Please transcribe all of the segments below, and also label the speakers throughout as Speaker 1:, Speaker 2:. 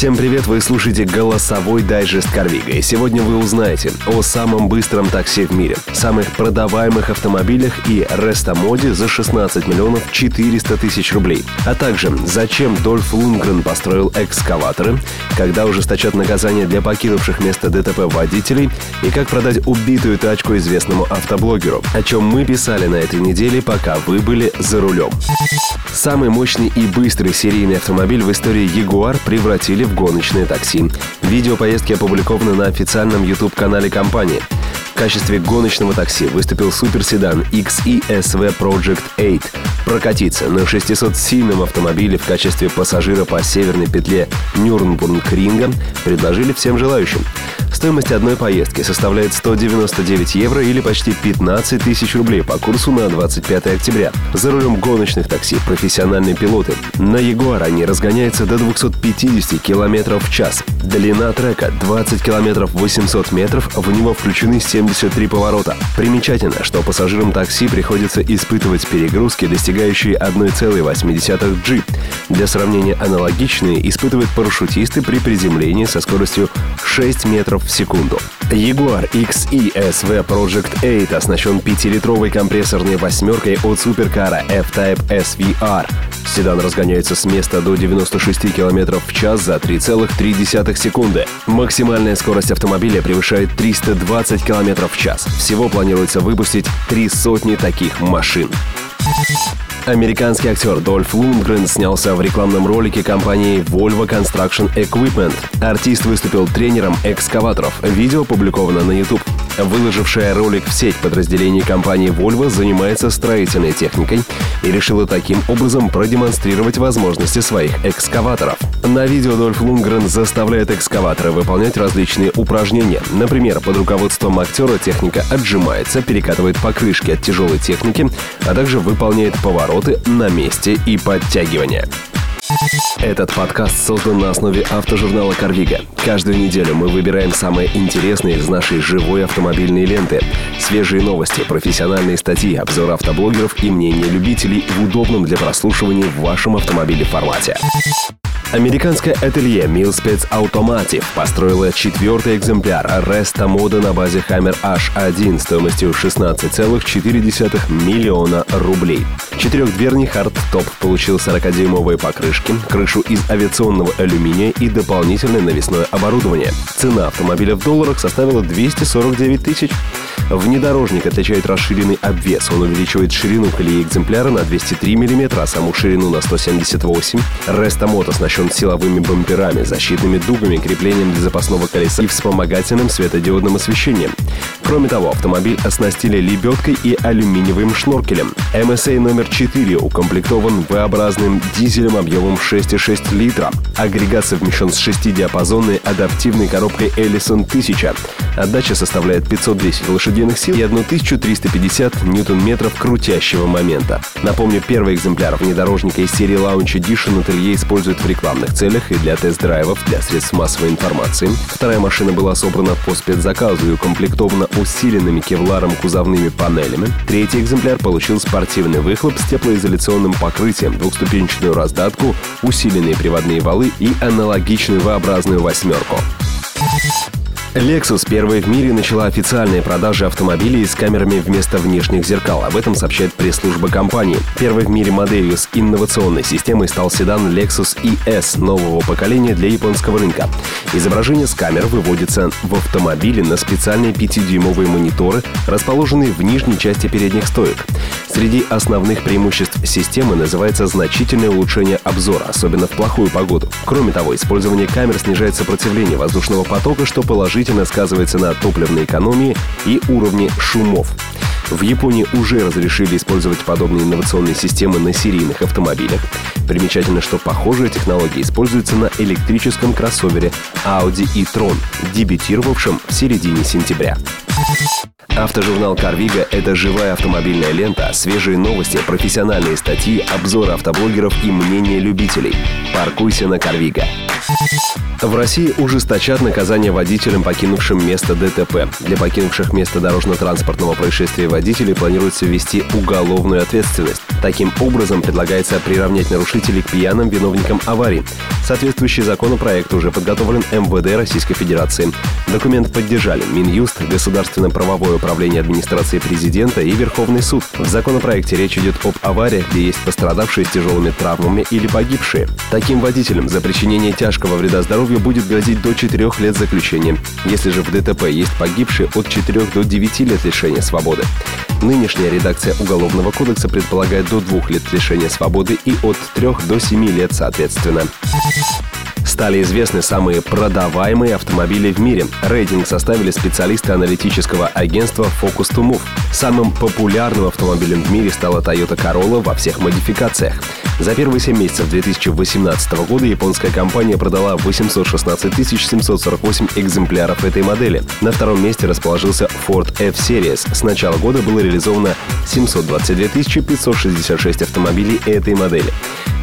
Speaker 1: Всем привет, вы слушаете голосовой дайджест Карвига. И сегодня вы узнаете о самом быстром такси в мире, самых продаваемых автомобилях и рестомоде за 16 миллионов 400 тысяч рублей. А также, зачем Дольф Лунгрен построил экскаваторы, когда ужесточат наказание для покинувших место ДТП водителей и как продать убитую тачку известному автоблогеру, о чем мы писали на этой неделе, пока вы были за рулем. Самый мощный и быстрый серийный автомобиль в истории Jaguar превратили в гоночное такси. Видео поездки опубликовано на официальном YouTube-канале компании. В качестве гоночного такси выступил суперседан XESV Project 8. Прокатиться на 600-сильном автомобиле в качестве пассажира по северной петле Нюрнбург-Ринга предложили всем желающим. Стоимость одной поездки составляет 199 евро или почти 15 тысяч рублей по курсу на 25 октября. За рулем гоночных такси профессиональные пилоты. На Ягуар они разгоняются до 250 км в час. Длина трека 20 км 800 метров, в него включены 73 поворота. Примечательно, что пассажирам такси приходится испытывать перегрузки, достигающие 1,8 G. Для сравнения аналогичные испытывают парашютисты при приземлении со скоростью 6 метров в секунду. Jaguar XE SV Project 8 оснащен 5-литровой компрессорной восьмеркой от суперкара F-Type SVR. Седан разгоняется с места до 96 км в час за 3,3 секунды. Максимальная скорость автомобиля превышает 320 км в час. Всего планируется выпустить три сотни таких машин. Американский актер Дольф Лундгрен снялся в рекламном ролике компании Volvo Construction Equipment. Артист выступил тренером экскаваторов. Видео опубликовано на YouTube. Выложившая ролик в сеть подразделений компании Volvo занимается строительной техникой и решила таким образом продемонстрировать возможности своих экскаваторов. На видео Дольф Лунгрен заставляет экскаваторы выполнять различные упражнения. Например, под руководством актера техника отжимается, перекатывает покрышки от тяжелой техники, а также выполняет повороты на месте и подтягивания. Этот подкаст создан на основе автожурнала «Карвига». Каждую неделю мы выбираем самые интересные из нашей живой автомобильной ленты. Свежие новости, профессиональные статьи, обзоры автоблогеров и мнения любителей в удобном для прослушивания в вашем автомобиле формате. Американское ателье Millspec Automotive построило четвертый экземпляр Resto мода на базе Hammer H1 стоимостью 16,4 миллиона рублей. Четырехдверный хардтоп получил 40-дюймовые покрышки, крышу из авиационного алюминия и дополнительное навесное оборудование. Цена автомобиля в долларах составила 249 тысяч. Внедорожник отличает расширенный обвес. Он увеличивает ширину колеи экземпляра на 203 мм, а саму ширину на 178 Resto мод оснащен силовыми бамперами, защитными дугами, креплением для запасного колеса и вспомогательным светодиодным освещением. Кроме того, автомобиль оснастили лебедкой и алюминиевым шноркелем. MSA номер 4 укомплектован V-образным дизелем объемом 6,6 литра. Агрегат совмещен с шестидиапазонной адаптивной коробкой Ellison 1000. Отдача составляет 510 лошадиных сил и 1350 ньютон-метров крутящего момента. Напомню, первый экземпляр внедорожника из серии Launch Edition ателье использует в рекламных целях и для тест-драйвов для средств массовой информации. Вторая машина была собрана по спецзаказу и укомплектована усиленными кевларом кузовными панелями. Третий экземпляр получил спортивный выхлоп с теплоизоляционным покрытием, двухступенчатую раздатку, усиленные приводные валы и аналогичную V-образную восьмерку. Lexus первой в мире начала официальные продажи автомобилей с камерами вместо внешних зеркал. Об этом сообщает пресс-служба компании. Первой в мире моделью с инновационной системой стал седан Lexus ES нового поколения для японского рынка. Изображение с камер выводится в автомобиле на специальные 5-дюймовые мониторы, расположенные в нижней части передних стоек. Среди основных преимуществ системы называется значительное улучшение обзора, особенно в плохую погоду. Кроме того, использование камер снижает сопротивление воздушного потока, что положительно положительно сказывается на топливной экономии и уровне шумов. В Японии уже разрешили использовать подобные инновационные системы на серийных автомобилях. Примечательно, что похожая технология используется на электрическом кроссовере Audi e-tron, дебютировавшем в середине сентября. Автожурнал «Карвига» — это живая автомобильная лента, свежие новости, профессиональные статьи, обзоры автоблогеров и мнения любителей. Паркуйся на «Карвига». В России ужесточат наказание водителям, покинувшим место ДТП. Для покинувших место дорожно-транспортного происшествия водителей планируется ввести уголовную ответственность. Таким образом, предлагается приравнять нарушителей к пьяным виновникам аварий. Соответствующий законопроект уже подготовлен МВД Российской Федерации. Документ поддержали Минюст, Государственно-правовое управление администрации президента и Верховный суд. В законопроекте речь идет об авариях, где есть пострадавшие с тяжелыми травмами или погибшие. Таким водителям за причинение тяжкого вреда здоровью будет грозить до 4 лет заключения. Если же в ДТП есть погибшие, от 4 до 9 лет лишения свободы. Нынешняя редакция Уголовного кодекса предполагает до 2 лет лишения свободы и от 3 до 7 лет соответственно стали известны самые продаваемые автомобили в мире. Рейтинг составили специалисты аналитического агентства Focus to Move. Самым популярным автомобилем в мире стала Toyota Corolla во всех модификациях. За первые 7 месяцев 2018 года японская компания продала 816 748 экземпляров этой модели. На втором месте расположился Ford F-Series. С начала года было реализовано 722 566 автомобилей этой модели.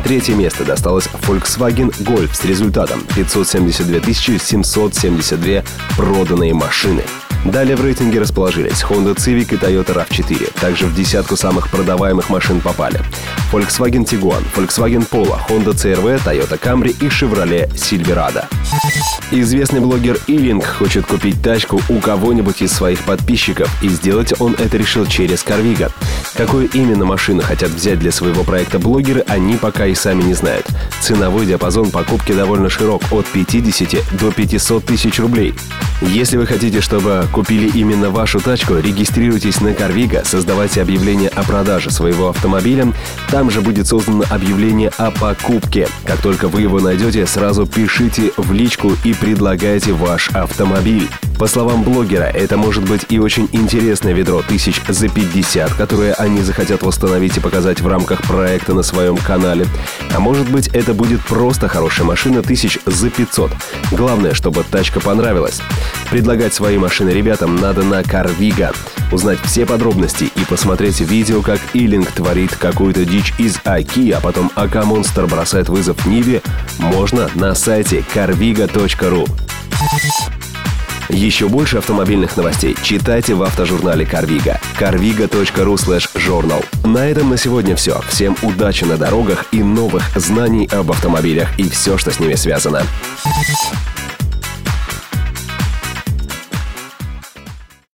Speaker 1: Третье место досталось Volkswagen Golf с результатом 572 772 проданные машины. Далее в рейтинге расположились Honda Civic и Toyota RAV4. Также в десятку самых продаваемых машин попали Volkswagen Tiguan, Volkswagen Polo, Honda CR-V, Toyota Camry и Chevrolet Silverado. Известный блогер Илинг хочет купить тачку у кого-нибудь из своих подписчиков, и сделать он это решил через Карвига. Какую именно машину хотят взять для своего проекта блогеры, они пока и сами не знают. Ценовой диапазон покупки довольно широк, от 50 до 500 тысяч рублей. Если вы хотите, чтобы купили именно вашу тачку, регистрируйтесь на Карвига, создавайте объявление о продаже своего автомобиля. Там же будет создано объявление о покупке. Как только вы его найдете, сразу пишите в личку и предлагайте ваш автомобиль. По словам блогера, это может быть и очень интересное ведро тысяч за 50, которое они захотят восстановить и показать в рамках проекта на своем канале. А может быть, это будет просто хорошая машина тысяч за 500. Главное, чтобы тачка понравилась. Предлагать свои машины ребятам надо на Carviga. Узнать все подробности и посмотреть видео, как Илинг творит какую-то дичь из Аки, а потом АК Монстр бросает вызов Ниве, можно на сайте carviga.ru. Еще больше автомобильных новостей читайте в автожурнале Carviga. carviga.ru journal. На этом на сегодня все. Всем удачи на дорогах и новых знаний об автомобилях и все, что с ними связано.